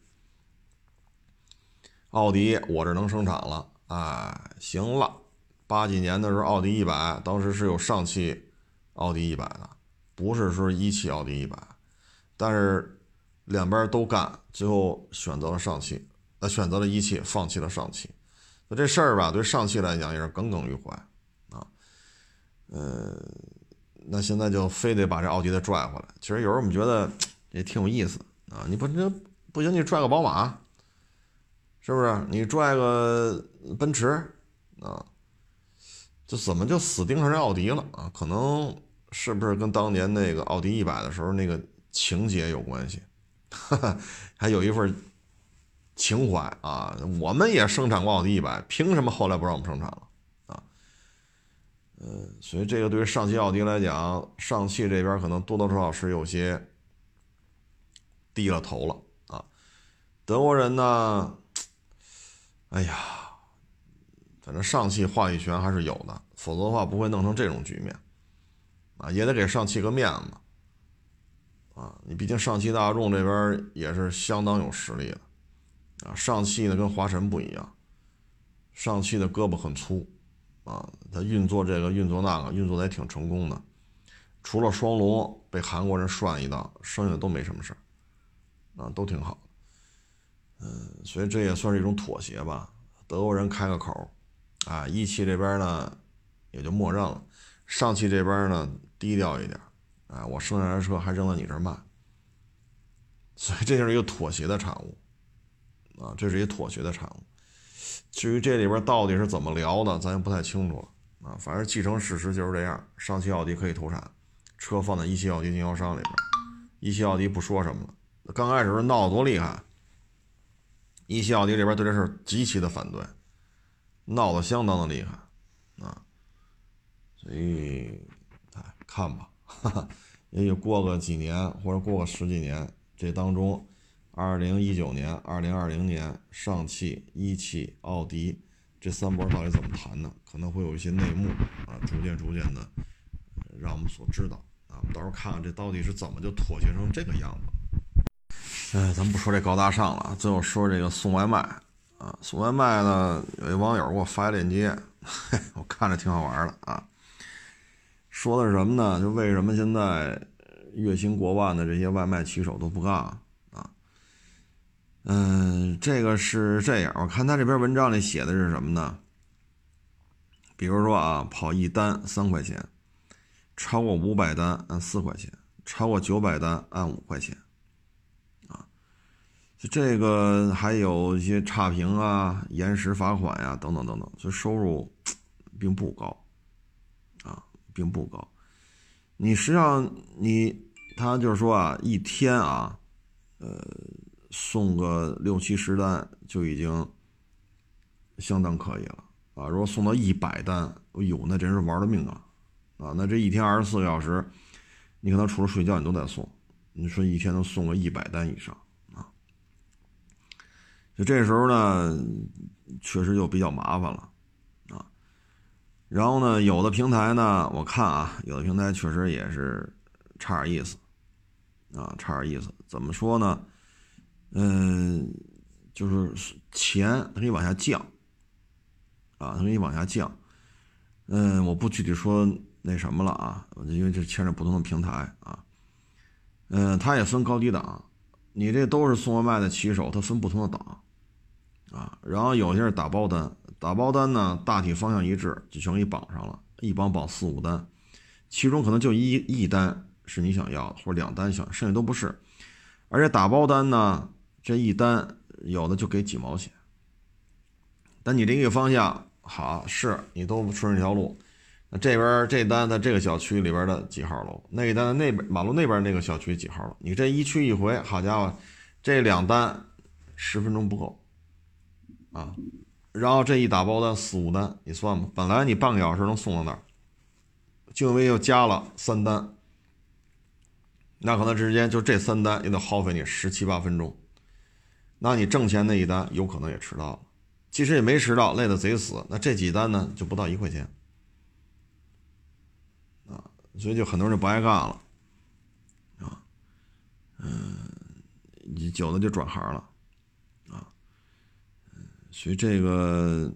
奥迪我这能生产了，哎，行了。八几年的时候，奥迪一百当时是有上汽奥迪一百的，不是说一汽奥迪一百，但是两边都干，最后选择了上汽，呃，选择了一汽，放弃了上汽。那这事儿吧，对上汽来讲也是耿耿于怀啊。呃，那现在就非得把这奥迪再拽回来。其实有时候我们觉得也挺有意思啊。你不这不行，你拽个宝马，是不是？你拽个奔驰啊，这怎么就死盯上这奥迪了啊？可能是不是跟当年那个奥迪一百的时候那个情节有关系？哈 哈还有一份。情怀啊，我们也生产过奥迪一百，凭什么后来不让我们生产了？嗯，所以这个对于上汽奥迪来讲，上汽这边可能多多少少是有些低了头了啊。德国人呢，哎呀，反正上汽话语权还是有的，否则的话不会弄成这种局面啊，也得给上汽个面子啊。你毕竟上汽大众这边也是相当有实力的。啊，上汽呢跟华晨不一样，上汽的胳膊很粗，啊，他运作这个运作那个运作的也挺成功的，除了双龙被韩国人涮一道，剩下的都没什么事儿，啊，都挺好，嗯，所以这也算是一种妥协吧。德国人开个口，啊，一汽这边呢也就默认了，上汽这边呢低调一点，啊，我生产的车还扔到你这儿卖，所以这就是一个妥协的产物。啊，这是一妥协的产物。至于这里边到底是怎么聊的，咱也不太清楚了。啊，反正继承事实就是这样。上汽奥迪可以投产，车放在一汽奥迪经销商里边，一汽奥迪不说什么了。刚开始闹得多厉害，一汽奥迪这边对这事极其的反对，闹得相当的厉害。啊，所以，哎，看吧，哈哈，也许过个几年或者过个十几年，这当中。二零一九年、二零二零年，上汽、一汽、奥迪这三波到底怎么谈呢？可能会有一些内幕啊，逐渐逐渐的让我们所知道啊。我们到时候看看这到底是怎么就妥协成这个样子。哎，咱不说这高大上了，最后说这个送外卖啊。送外卖呢，有一网友给我发一链接，我看着挺好玩的啊。说的是什么呢？就为什么现在月薪过万的这些外卖骑手都不干了？嗯，这个是这样，我看他这篇文章里写的是什么呢？比如说啊，跑一单三块钱，超过五百单按四块钱，超过九百单按五块钱，啊，就这个还有一些差评啊、延时罚款呀等等等等，就收入并不高，啊，并不高。你实际上你他就是说啊，一天啊，呃。送个六七十单就已经相当可以了啊！如果送到一百单，哎呦，那真是玩了命啊！啊，那这一天二十四个小时，你可能除了睡觉你都在送。你说一天能送个一百单以上啊？就这时候呢，确实就比较麻烦了啊。然后呢，有的平台呢，我看啊，有的平台确实也是差点意思啊，差点意思。怎么说呢？嗯，就是钱它可以往下降啊，它可以往下降。嗯，我不具体说那什么了啊，因为这牵扯不同的平台啊。嗯，它也分高低档，你这都是送外卖的骑手，它分不同的档啊。然后有些是打包单，打包单呢大体方向一致，就全给你绑上了，一绑绑四五单，其中可能就一一单是你想要的，或者两单想，剩下都不是。而且打包单呢，这一单有的就给几毛钱，但你这个方向。好，是你都顺这条路，那这边这单在这个小区里边的几号楼，那一单那边马路那边那个小区几号楼，你这一去一回，好家伙，这两单十分钟不够啊，然后这一打包单四五单，你算吧，本来你半个小时能送到那儿，就因为又加了三单，那可能之间就这三单也得耗费你十七八分钟，那你挣钱那一单有可能也迟到了。其实也没迟到，累得贼死。那这几单呢，就不到一块钱啊，所以就很多人就不爱干了啊。嗯，有的就转行了啊。所以这个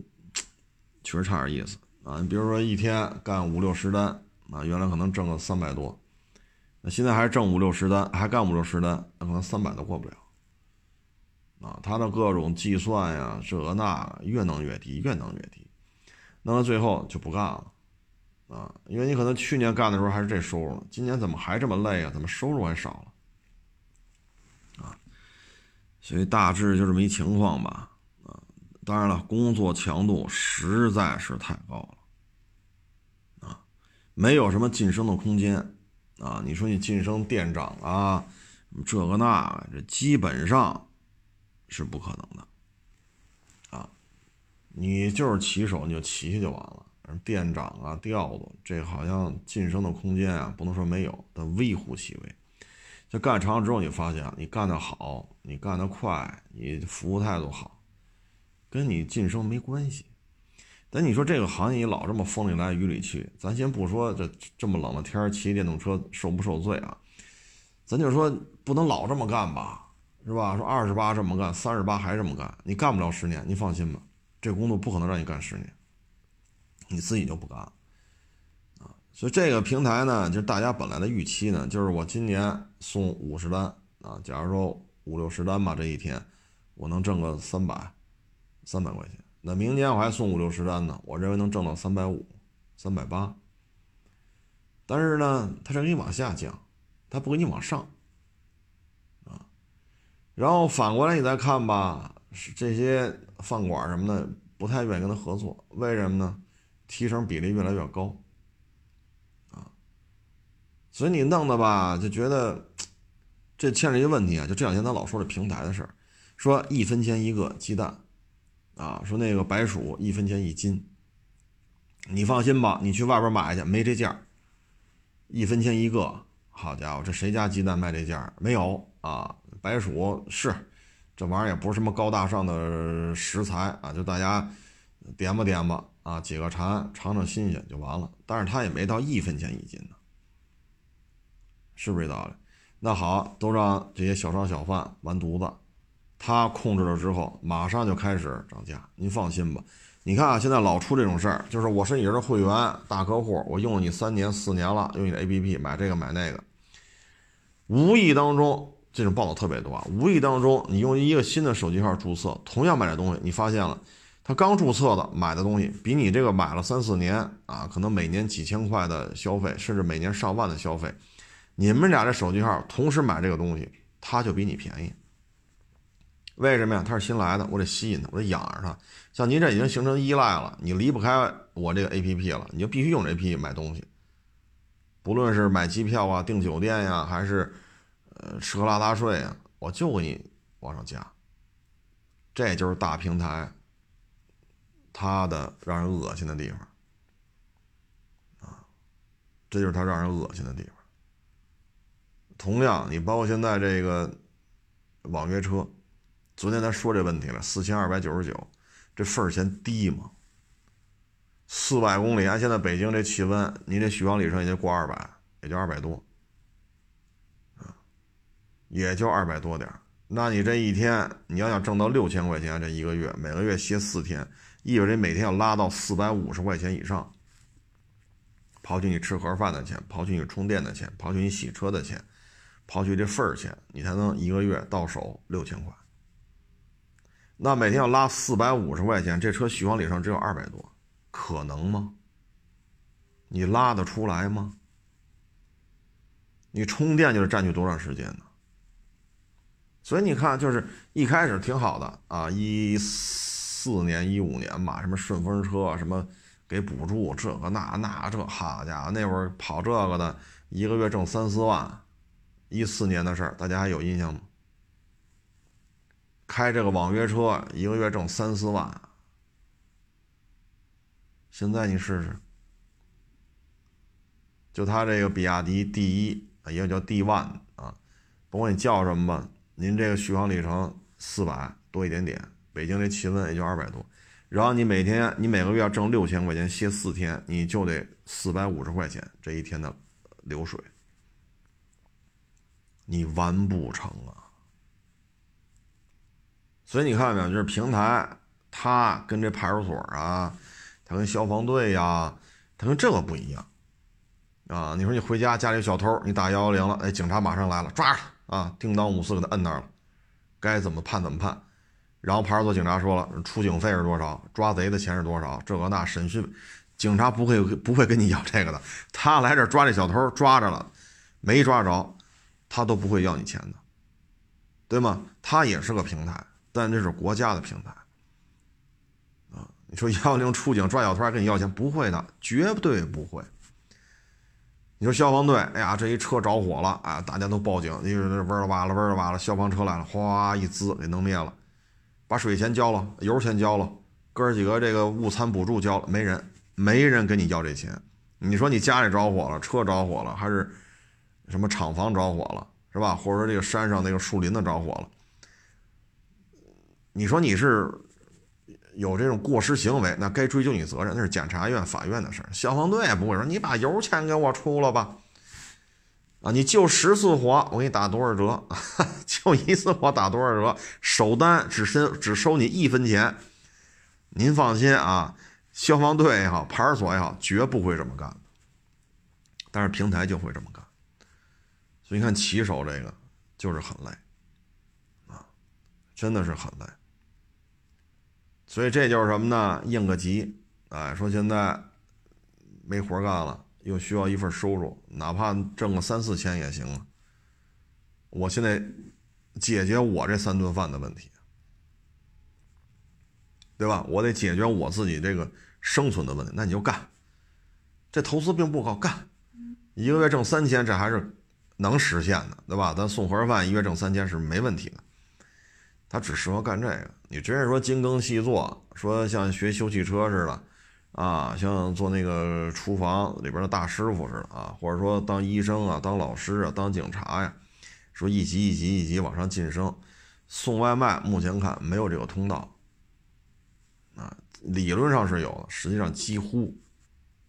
确实差点意思啊。你比如说一天干五六十单啊，原来可能挣个三百多，那现在还是挣五六十单，还干五六十单，那可能三百都过不了。啊，他的各种计算呀，这个那越弄越低，越弄越低，弄到最后就不干了，啊，因为你可能去年干的时候还是这收入，今年怎么还这么累啊？怎么收入还少了？啊，所以大致就这么一情况吧，啊，当然了，工作强度实在是太高了，啊，没有什么晋升的空间，啊，你说你晋升店长啊，这个那，这基本上。是不可能的，啊，你就是骑手，你就骑去就完了。店长啊，调度这好像晋升的空间啊，不能说没有，但微乎其微。就干长了之后，你发现你干得好，你干得快，你服务态度好，跟你晋升没关系。但你说这个行业老这么风里来雨里去，咱先不说这这么冷的天骑电动车受不受罪啊，咱就说不能老这么干吧。是吧？说二十八这么干，三十八还这么干，你干不了十年，你放心吧，这工作不可能让你干十年，你自己就不干了啊。所以这个平台呢，就是大家本来的预期呢，就是我今年送五十单啊，假如说五六十单吧，这一天我能挣个三百，三百块钱。那明年我还送五六十单呢，我认为能挣到三百五、三百八。但是呢，它是给你往下降，它不给你往上。然后反过来你再看吧，是这些饭馆什么的不太愿意跟他合作，为什么呢？提成比例越来越高，啊，所以你弄的吧，就觉得这牵着一个问题啊，就这两天咱老说这平台的事儿，说一分钱一个鸡蛋，啊，说那个白薯一分钱一斤，你放心吧，你去外边买去没这价，一分钱一个，好家伙，这谁家鸡蛋卖这价？没有啊。白薯是，这玩意儿也不是什么高大上的食材啊，就大家点吧点吧啊，解个馋，尝尝新鲜就完了。但是它也没到一分钱一斤呢，是不是这道理？那好，都让这些小商小贩完犊子，他控制了之后，马上就开始涨价。您放心吧，你看啊，现在老出这种事儿，就是我是你的会员大客户，我用了你三年四年了，用你的 APP 买这个买那个，无意当中。这种报道特别多啊！无意当中，你用一个新的手机号注册，同样买这东西，你发现了，他刚注册的买的东西，比你这个买了三四年啊，可能每年几千块的消费，甚至每年上万的消费，你们俩这手机号同时买这个东西，他就比你便宜。为什么呀？他是新来的，我得吸引他，我得养着他。像您这已经形成依赖了，你离不开我这个 APP 了，你就必须用这 APP 买东西，不论是买机票啊、订酒店呀，还是。呃，吃喝拉撒睡啊，我就给你往上加。这就是大平台，它的让人恶心的地方啊，这就是它让人恶心的地方。同样，你包括现在这个网约车昨天咱说这问题了，四千二百九十九，这份儿钱低吗？四百公里，按现在北京这气温，你这续航里程也就过二百，也就二百多，也就二百多点那你这一天，你要想挣到六千块钱，这一个月每个月歇四天，意味着每天要拉到四百五十块钱以上。刨去你吃盒饭的钱，刨去你充电的钱，刨去你洗车的钱，刨去这份儿钱，你才能一个月到手六千块。那每天要拉四百五十块钱，这车续航里程只有二百多，可能吗？你拉得出来吗？你充电就是占据多长时间呢？所以你看，就是一开始挺好的啊，一四年、一五年吧，什么顺风车什么。给补助这个那那这好家伙，那会儿跑这个的一个月挣三四万，一四年的事儿，大家还有印象吗？开这个网约车一个月挣三四万，现在你试试，就他这个比亚迪 D 一啊，也叫 D One 啊，甭管你叫什么吧，您这个续航里程四百多一点点，北京这气温也就二百多。然后你每天，你每个月要挣六千块钱，歇四天，你就得四百五十块钱这一天的流水，你完不成啊！所以你看没有，就是平台，它跟这派出所啊，它跟消防队呀，它跟这个不一样啊！你说你回家家里有小偷，你打幺幺零了，哎，警察马上来了，抓他啊，叮当五四给他摁那儿了，该怎么判怎么判。然后派出所警察说了，出警费是多少？抓贼的钱是多少？这个那审讯，警察不会不会跟你要这个的。他来这抓这小偷，抓着了，没抓着，他都不会要你钱的，对吗？他也是个平台，但这是国家的平台啊。你说幺幺零出警抓小偷还跟你要钱？不会的，绝对不会。你说消防队，哎呀，这一车着火了，啊，大家都报警，因为嗡了哇了嗡了哇了，消防车来了，哗一滋给弄灭了。把水钱交了，油钱交了，哥儿几个这个物餐补助交了，没人，没人跟你要这钱。你说你家里着火了，车着火了，还是什么厂房着火了，是吧？或者说这个山上那个树林子着火了，你说你是有这种过失行为，那该追究你责任，那是检察院、法院的事儿。消防队也不会说你把油钱给我出了吧。啊，你救十次火，我给你打多少折？救一次火打多少折？首单只收只收你一分钱。您放心啊，消防队也好，派出所也好，绝不会这么干。但是平台就会这么干，所以你看骑手这个就是很累啊，真的是很累。所以这就是什么呢？应个急，哎，说现在没活干了。又需要一份收入，哪怕挣个三四千也行啊。我现在解决我这三顿饭的问题，对吧？我得解决我自己这个生存的问题。那你就干，这投资并不高，干一个月挣三千，这还是能实现的，对吧？咱送盒饭，一月挣三千是没问题的。他只适合干这个。你真是说精耕细作，说像学修汽车似的。啊，像做那个厨房里边的大师傅似的啊，或者说当医生啊、当老师啊、当警察呀，说一级一级一级往上晋升，送外卖目前看没有这个通道啊，理论上是有的，实际上几乎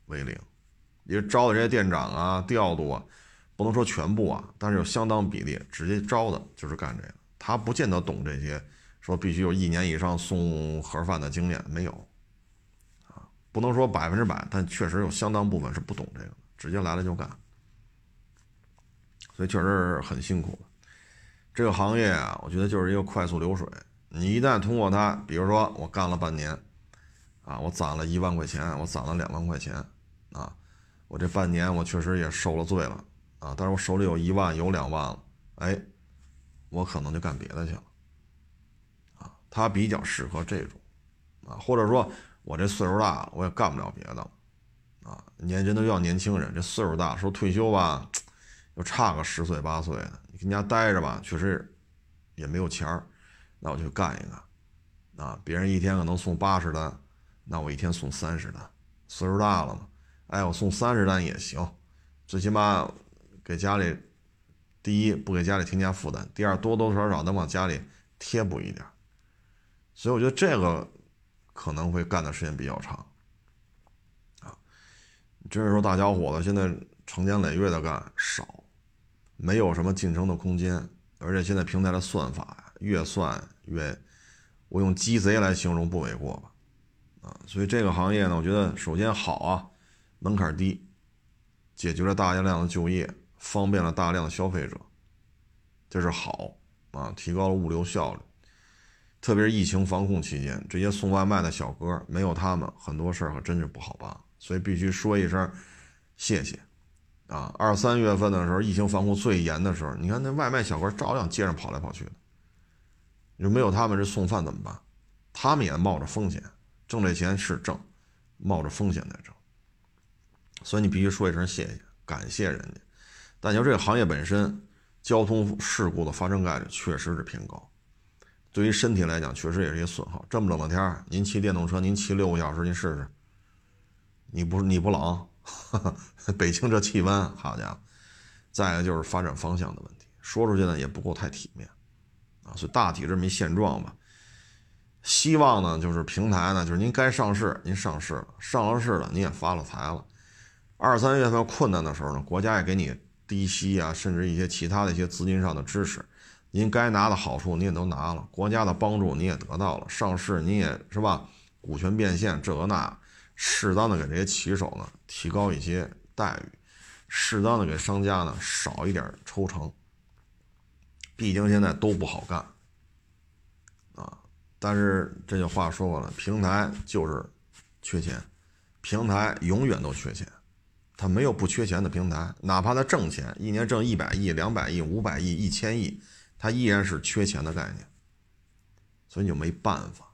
为零。因为招的这些店长啊、调度啊，不能说全部啊，但是有相当比例直接招的就是干这个，他不见得懂这些，说必须有一年以上送盒饭的经验没有。啊不能说百分之百，但确实有相当部分是不懂这个，直接来了就干，所以确实是很辛苦。这个行业啊，我觉得就是一个快速流水。你一旦通过它，比如说我干了半年，啊，我攒了一万块钱，我攒了两万块钱，啊，我这半年我确实也受了罪了，啊，但是我手里有一万有两万了，哎，我可能就干别的去了，啊，他比较适合这种，啊，或者说。我这岁数大了，我也干不了别的，啊，年人都要年轻人，这岁数大，说退休吧，又差个十岁八岁的，你跟家待着吧，确实也没有钱儿，那我就干一个，啊，别人一天可能送八十单，那我一天送三十单，岁数大了嘛，哎，我送三十单也行，最起码给家里，第一不给家里添加负担，第二多多少少能往家里贴补一点，所以我觉得这个可能会干的时间比较长，啊，真是说大小伙子现在成年累月的干少，没有什么晋升的空间，而且现在平台的算法，越算越，我用鸡贼来形容不为过吧，啊，所以这个行业呢，我觉得首先好啊，门槛低，解决了大量的就业，方便了大量的消费者，这是好啊，提高了物流效率。特别是疫情防控期间，这些送外卖的小哥没有他们，很多事儿可真是不好办。所以必须说一声谢谢啊！二三月份的时候，疫情防控最严的时候，你看那外卖小哥照样街上跑来跑去的。你说没有他们，这送饭怎么办？他们也冒着风险，挣这钱是挣，冒着风险在挣。所以你必须说一声谢谢，感谢人家。但你说这个行业本身，交通事故的发生概率确实是偏高。对于身体来讲，确实也是一损耗。这么冷的天儿，您骑电动车，您骑六个小时，您试试，你不你不冷？北京这气温，好家伙！再一个就是发展方向的问题，说出去呢也不够太体面啊。所以大体这么一现状吧。希望呢就是平台呢，就是您该上市您上市了，上了市了您也发了财了。二三月份困难的时候呢，国家也给你低息啊，甚至一些其他的一些资金上的支持。您该拿的好处你也都拿了，国家的帮助你也得到了，上市你也是吧？股权变现这个那，适当的给这些骑手呢提高一些待遇，适当的给商家呢少一点抽成。毕竟现在都不好干啊。但是这句话说过了，平台就是缺钱，平台永远都缺钱，它没有不缺钱的平台，哪怕它挣钱，一年挣一百亿、两百亿、五百亿、一千亿。它依然是缺钱的概念，所以你就没办法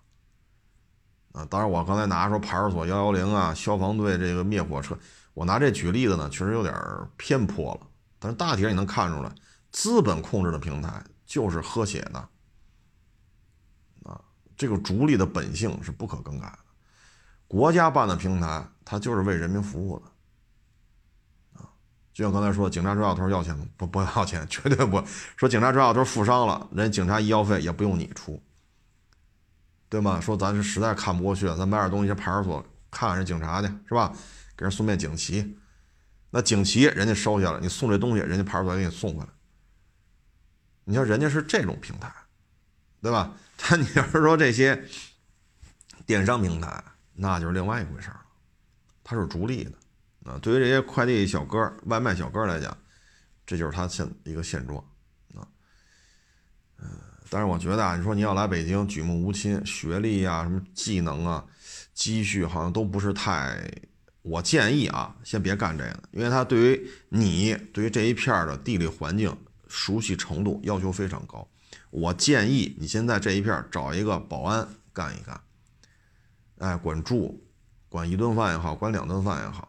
啊。当然，我刚才拿说派出所幺幺零啊，消防队这个灭火车，我拿这举例子呢，确实有点偏颇了。但是大体上你能看出来，资本控制的平台就是喝血的啊，这个逐利的本性是不可更改的。国家办的平台，它就是为人民服务的。就像刚才说，警察抓小偷要钱吗？不，不要钱，绝对不。说警察抓小偷负伤了，人警察医药费也不用你出，对吗？说咱是实在看不过去了，咱买点东西去，派出所看看人警察去，是吧？给人送面锦旗，那锦旗人家收下了，你送这东西，人家派出所给你送回来。你像人家是这种平台，对吧？但你要是说这些电商平台，那就是另外一回事了，它是逐利的。啊，对于这些快递小哥、外卖小哥来讲，这就是他现一个现状啊。嗯，但是我觉得啊，你说你要来北京举目无亲，学历啊、什么技能啊、积蓄好像都不是太。我建议啊，先别干这个，因为他对于你对于这一片的地理环境熟悉程度要求非常高。我建议你先在这一片找一个保安干一干，哎，管住，管一顿饭也好，管两顿饭也好。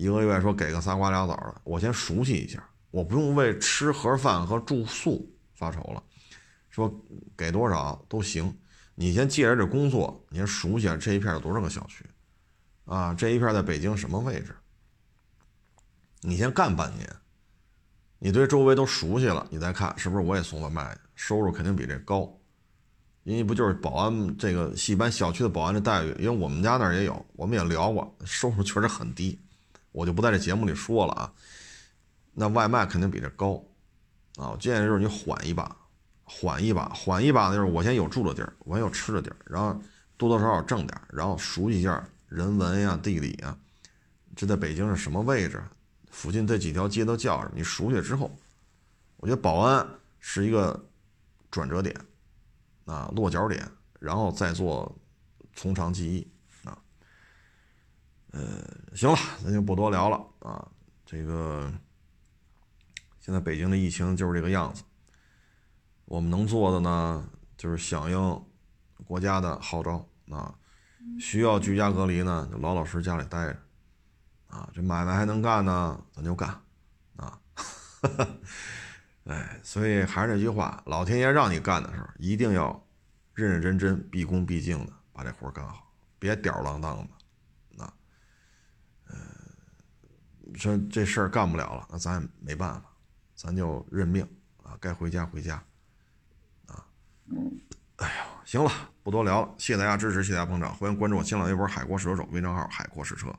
一个月说给个仨瓜俩枣的，我先熟悉一下，我不用为吃盒饭和住宿发愁了。说给多少都行，你先借着这工作，你先熟悉下这一片有多少个小区，啊，这一片在北京什么位置？你先干半年，你对周围都熟悉了，你再看是不是我也送外卖，收入肯定比这高。因为不就是保安这个一般小区的保安的待遇，因为我们家那儿也有，我们也聊过，收入确实很低。我就不在这节目里说了啊，那外卖肯定比这高，啊，我建议就是你缓一把，缓一把，缓一把呢，就是我先有住的地儿，我先有吃的地儿，然后多多少少挣点，然后熟悉一下人文呀、地理呀，这在北京是什么位置，附近这几条街都叫什么，你熟悉之后，我觉得保安是一个转折点，啊，落脚点，然后再做从长计议。呃，行了，咱就不多聊了啊。这个现在北京的疫情就是这个样子，我们能做的呢，就是响应国家的号召啊。需要居家隔离呢，就老老实实家里待着啊。这买卖还能干呢，咱就干啊。哎，所以还是那句话，老天爷让你干的时候，一定要认认真真、毕恭毕敬的把这活干好，别吊儿郎当的。说这事儿干不了了，那咱也没办法，咱就认命啊，该回家回家，啊，哎呦。行了，不多聊了，谢谢大家支持，谢谢大家捧场，欢迎关注我新浪微博“海阔试车手”微账号“海阔试车”。